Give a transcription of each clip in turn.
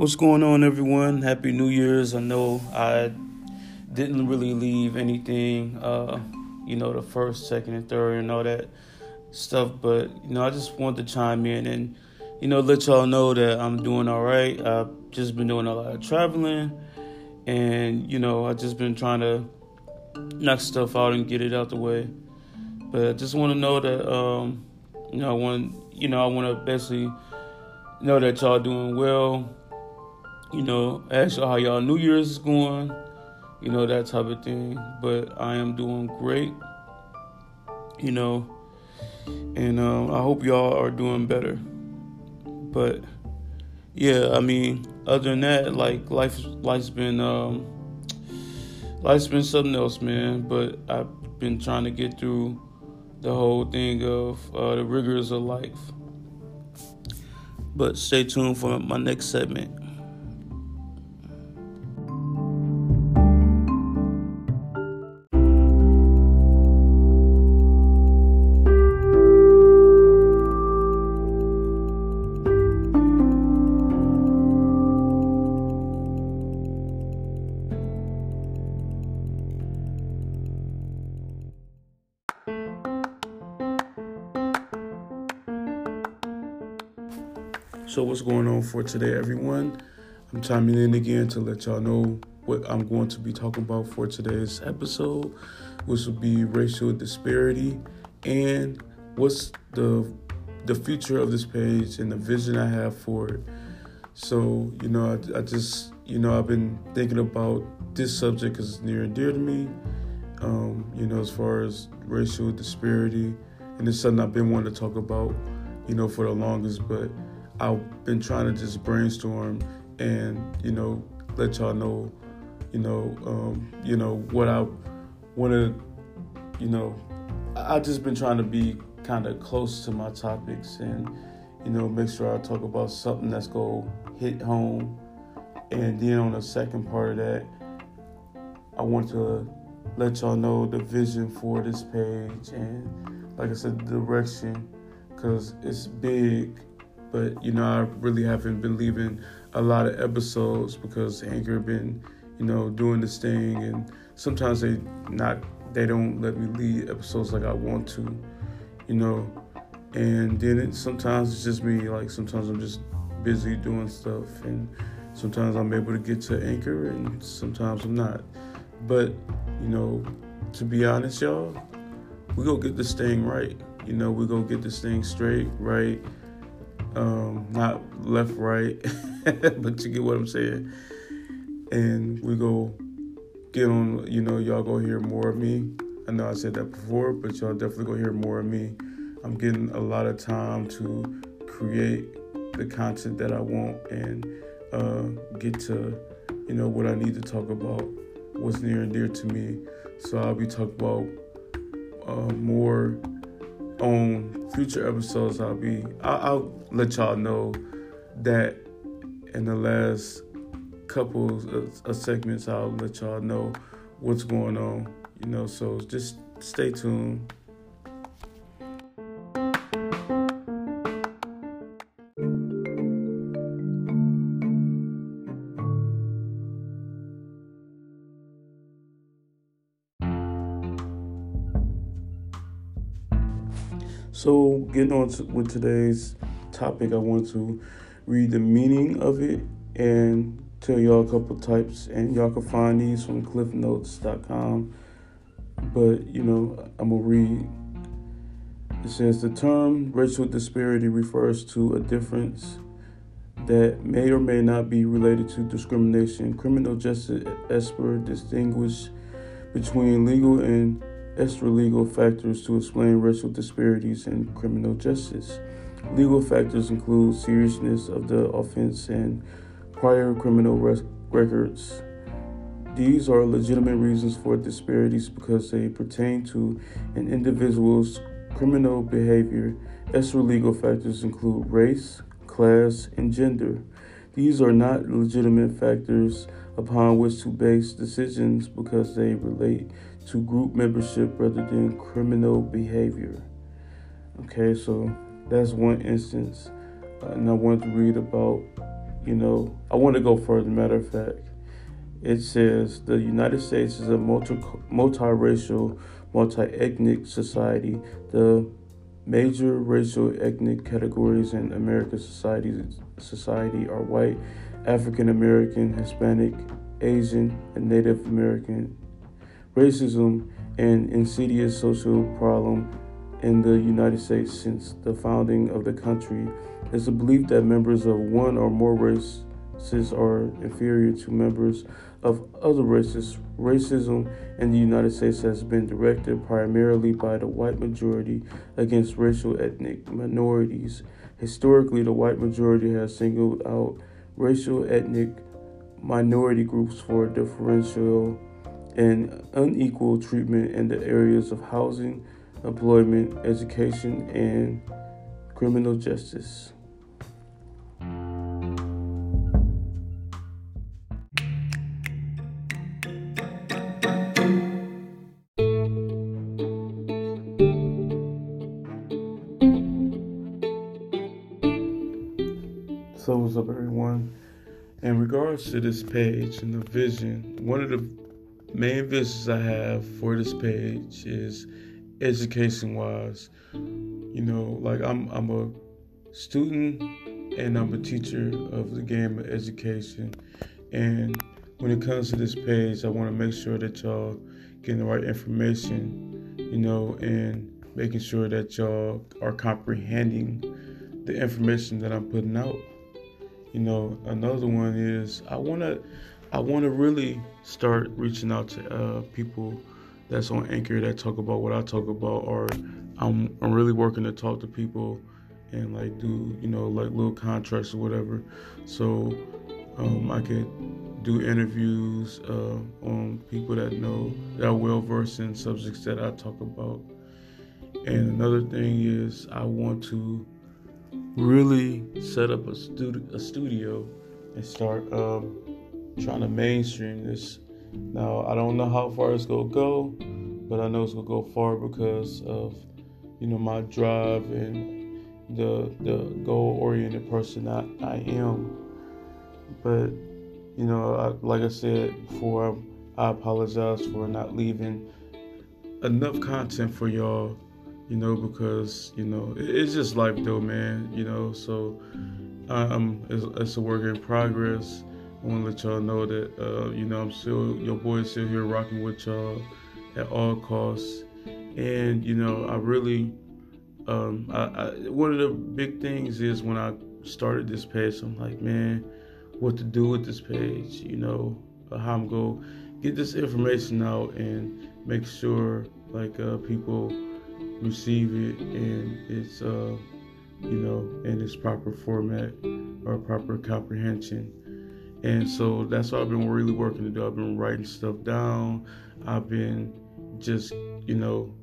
What's going on, everyone? Happy New Year's. I know I didn't really leave anything, uh, you know, the first, second, and third, and all that stuff, but, you know, I just wanted to chime in and, you know, let y'all know that I'm doing all right. I've just been doing a lot of traveling, and, you know, I've just been trying to knock stuff out and get it out the way. But I just want to know that, um, you know, I want, you know, I want to basically know that y'all doing well you know, ask y'all how y'all New Year's is going, you know, that type of thing. But I am doing great, you know, and um, I hope y'all are doing better. But yeah, I mean, other than that, like life, life's been um, life's been something else, man. But I've been trying to get through the whole thing of uh, the rigors of life. But stay tuned for my next segment. So, what's going on for today, everyone? I'm chiming in again to let y'all know what I'm going to be talking about for today's episode, which will be racial disparity and what's the the future of this page and the vision I have for it. So, you know, I, I just, you know, I've been thinking about this subject because it's near and dear to me. Um, you know, as far as racial disparity, and it's something I've been wanting to talk about, you know, for the longest, but I've been trying to just brainstorm and you know let y'all know, you know, um, you know what I want to, you know, I have just been trying to be kind of close to my topics and you know make sure I talk about something that's gonna hit home, and then on the second part of that, I want to let y'all know the vision for this page and like I said, the direction because it's big but you know, I really haven't been leaving a lot of episodes because Anchor been, you know, doing this thing, and sometimes they not they don't let me lead episodes like I want to, you know, and then it, sometimes it's just me. Like sometimes I'm just busy doing stuff, and sometimes I'm able to get to Anchor, and sometimes I'm not. But you know, to be honest, y'all, we go get this thing right. You know, we go get this thing straight, right um, not left, right, but you get what I'm saying. And we go get on, you know, y'all go hear more of me. I know I said that before, but y'all definitely go hear more of me. I'm getting a lot of time to create the content that I want and uh, get to, you know, what I need to talk about, what's near and dear to me. So I'll be talking about uh, more on future episodes, I'll be I'll, I'll, let y'all know that in the last couple of, of segments, I'll let y'all know what's going on. You know, so just stay tuned. So, getting on to, with today's topic, I want to read the meaning of it and tell y'all a couple types, and y'all can find these from cliffnotes.com. But, you know, I'm going to read. It says the term racial disparity refers to a difference that may or may not be related to discrimination. Criminal justice experts distinguish between legal and extra-legal factors to explain racial disparities in criminal justice. Legal factors include seriousness of the offense and prior criminal records. These are legitimate reasons for disparities because they pertain to an individual's criminal behavior. Extra legal factors include race, class, and gender. These are not legitimate factors upon which to base decisions because they relate to group membership rather than criminal behavior. Okay, so that's one instance. Uh, and I wanted to read about you know, I want to go further. Matter of fact, it says the United States is a multi multiracial, multi-ethnic society. The major racial ethnic categories in American society society are white, African American, Hispanic, Asian, and Native American. Racism, an insidious social problem in the United States since the founding of the country, is the belief that members of one or more races are inferior to members of other races. Racism in the United States has been directed primarily by the white majority against racial ethnic minorities. Historically, the white majority has singled out racial ethnic minority groups for differential and unequal treatment in the areas of housing, employment, education, and criminal justice. So, what's up, everyone? In regards to this page and the vision, one of the main visions I have for this page is education wise. You know, like I'm I'm a student and I'm a teacher of the game of education. And when it comes to this page, I want to make sure that y'all getting the right information, you know, and making sure that y'all are comprehending the information that I'm putting out. You know, another one is I want to I want to really start reaching out to uh, people that's on Anchor that talk about what I talk about, or I'm I'm really working to talk to people and like do you know like little contracts or whatever, so um, I could do interviews uh, on people that know that are well versed in subjects that I talk about. And another thing is I want to really set up a, studi- a studio and start um, trying to mainstream this. Now, I don't know how far it's going to go, but I know it's going to go far because of, you know, my drive and the, the goal-oriented person I, I am. But, you know, I, like I said before, I apologize for not leaving enough content for y'all you know, because you know it's just life though, man. You know, so um, it's, it's a work in progress. I want to let y'all know that uh, you know I'm still your boy is still here rocking with y'all at all costs, and you know I really um, I, I, one of the big things is when I started this page, I'm like, man, what to do with this page? You know, how I'm gonna get this information out and make sure like uh, people receive it and its uh, you know in its proper format or proper comprehension and so that's what i've been really working to do. I've been writing stuff down. I've been just you know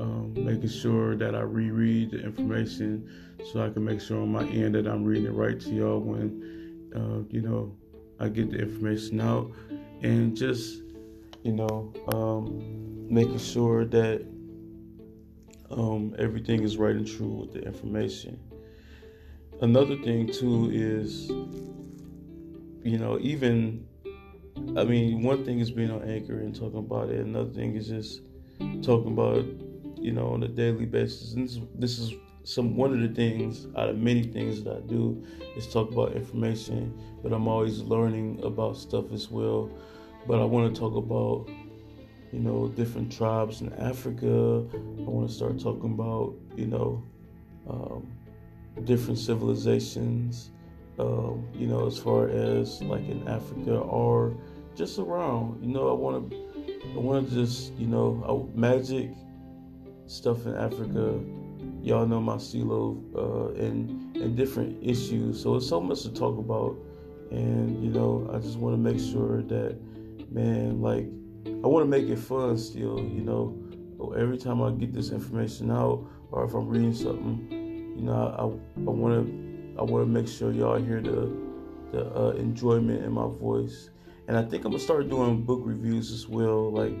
um, making sure that i reread the information so i can make sure on my end that i'm reading it right to y'all when uh, you know i get the information out. And just you know um, making sure that um, everything is right and true with the information. Another thing too is, you know, even, I mean, one thing is being on Anchor and talking about it. Another thing is just talking about, you know, on a daily basis. And this, this is some one of the things out of many things that I do is talk about information, but I'm always learning about stuff as well. But I want to talk about you know, different tribes in Africa. I want to start talking about, you know, um, different civilizations, um, you know, as far as like in Africa or just around. You know, I want to, I want to just, you know, I, magic stuff in Africa. Y'all know my CeeLo uh, and and different issues. So it's so much to talk about, and you know, I just want to make sure that, man, like I want to make it fun still, you know. Every time I get this information out, or if I'm reading something, you know, I I want to I want to make sure y'all hear the the uh, enjoyment in my voice. And I think I'm gonna start doing book reviews as well. Like,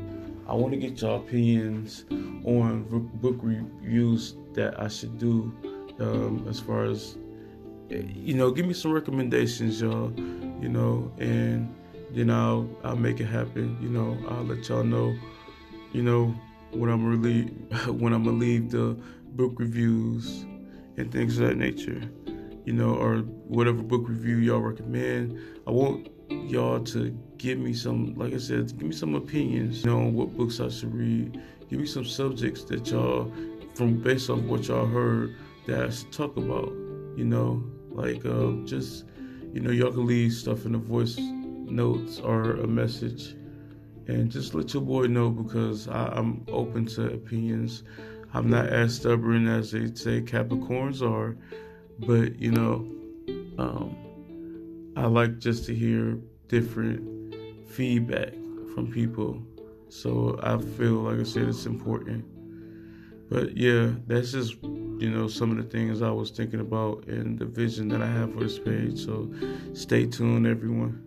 I want to get y'all opinions on book reviews that I should do, um, as far as you know, give me some recommendations, y'all. You know, and then I'll I'll make it happen. You know, I'll let y'all know. You know, when I'm really when I'm gonna leave the book reviews and things of that nature. You know, or whatever book review y'all recommend. I want y'all to give me some, like I said, give me some opinions you know, on what books I should read. Give me some subjects that y'all, from based off what y'all heard, that I should talk about. You know, like uh, just, you know, y'all can leave stuff in the voice notes or a message, and just let your boy know because I, I'm open to opinions. I'm not as stubborn as they say Capricorns are, but you know, um, I like just to hear different feedback from people. So I feel like I said it's important. But yeah, that's just you know some of the things I was thinking about and the vision that I have for this page. So stay tuned, everyone.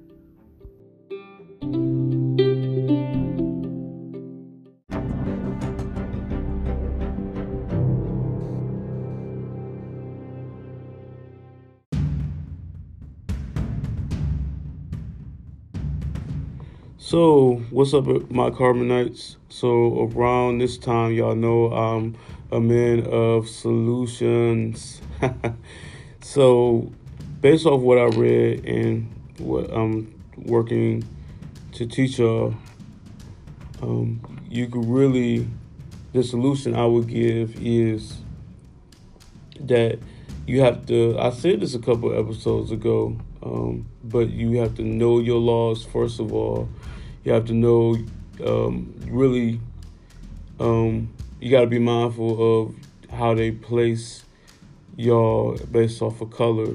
So, what's up, my Carbonites? So, around this time, y'all know I'm a man of solutions. so, based off what I read and what I'm working to teach y'all, um, you could really, the solution I would give is that you have to, I said this a couple episodes ago, um, but you have to know your laws first of all you have to know um, really um, you got to be mindful of how they place y'all based off of color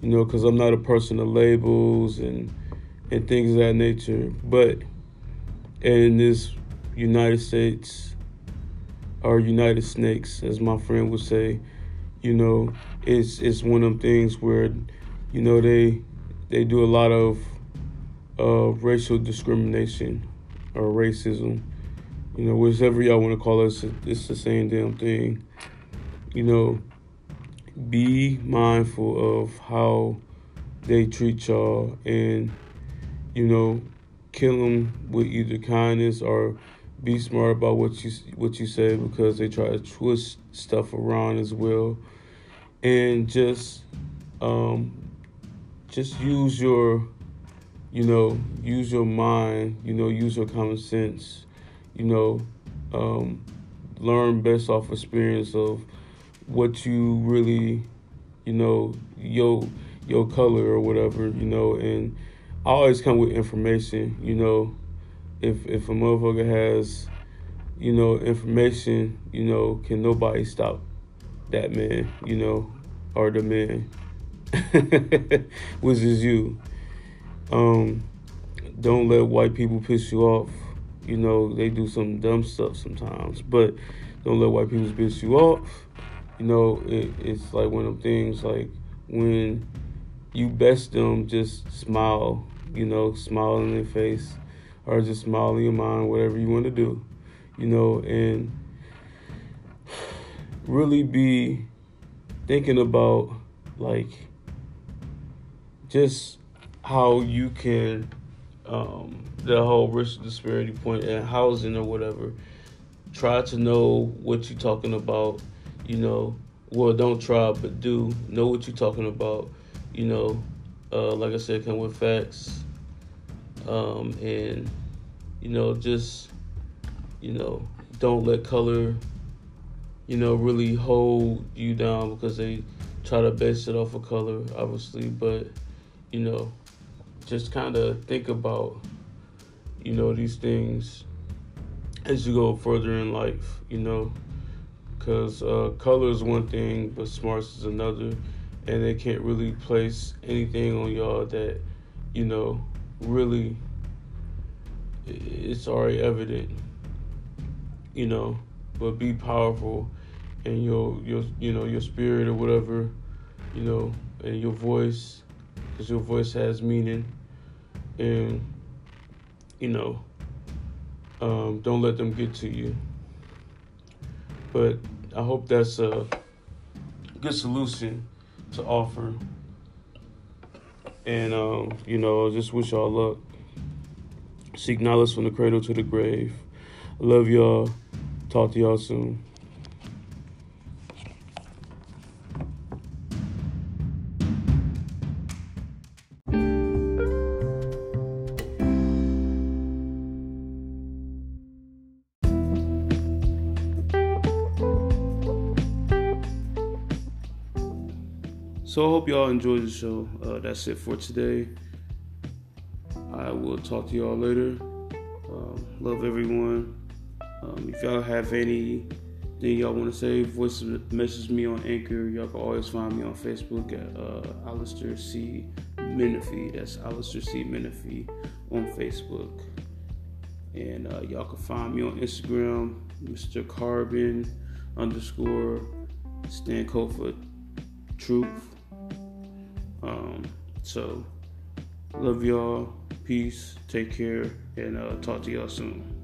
you know because i'm not a person of labels and and things of that nature. But in this united states or united snakes as my friend would say you know it's it's one of them things where you know they they do a lot of of racial discrimination or racism. You know, whatever y'all want to call it, it's the same damn thing. You know, be mindful of how they treat y'all and, you know, kill them with either kindness or be smart about what you what you say because they try to twist stuff around as well and just um just use your you know, use your mind, you know, use your common sense, you know, um, learn best off experience of what you really, you know, your your color or whatever, you know, and I always come with information, you know, if if a motherfucker has, you know, information, you know, can nobody stop that man, you know, or the man, which is you. Um, don't let white people piss you off. You know, they do some dumb stuff sometimes, but don't let white people piss you off. You know, it, it's like one of them things like when you best them, just smile, you know, smile in their face or just smile in your mind, whatever you want to do, you know, and really be thinking about like just how you can um, the whole racial disparity point and housing or whatever. Try to know what you're talking about. You know, well, don't try, but do know what you're talking about. You know, uh, like I said, come with facts, um, and you know, just you know, don't let color, you know, really hold you down because they try to base it off of color, obviously, but you know, just kind of think about, you know, these things as you go further in life, you know, because uh, color is one thing, but smarts is another, and they can't really place anything on y'all that, you know, really it's already evident, you know, but be powerful and your your you know your spirit or whatever, you know, and your voice because your voice has meaning. And, you know, um, don't let them get to you. But I hope that's a good solution to offer. And um, you know, just wish y'all luck. Seek knowledge from the cradle to the grave. Love y'all. Talk to y'all soon. So I hope y'all enjoyed the show. Uh, that's it for today. I will talk to y'all later. Um, love everyone. Um, if y'all have anything y'all want to say, voice message me on Anchor. Y'all can always find me on Facebook at uh, Alistair C. Menifee. That's Alistair C. Menifee on Facebook. And uh, y'all can find me on Instagram, Mr. Carbon underscore Stan for Truth. Um, so, love y'all. Peace. Take care. And uh, talk to y'all soon.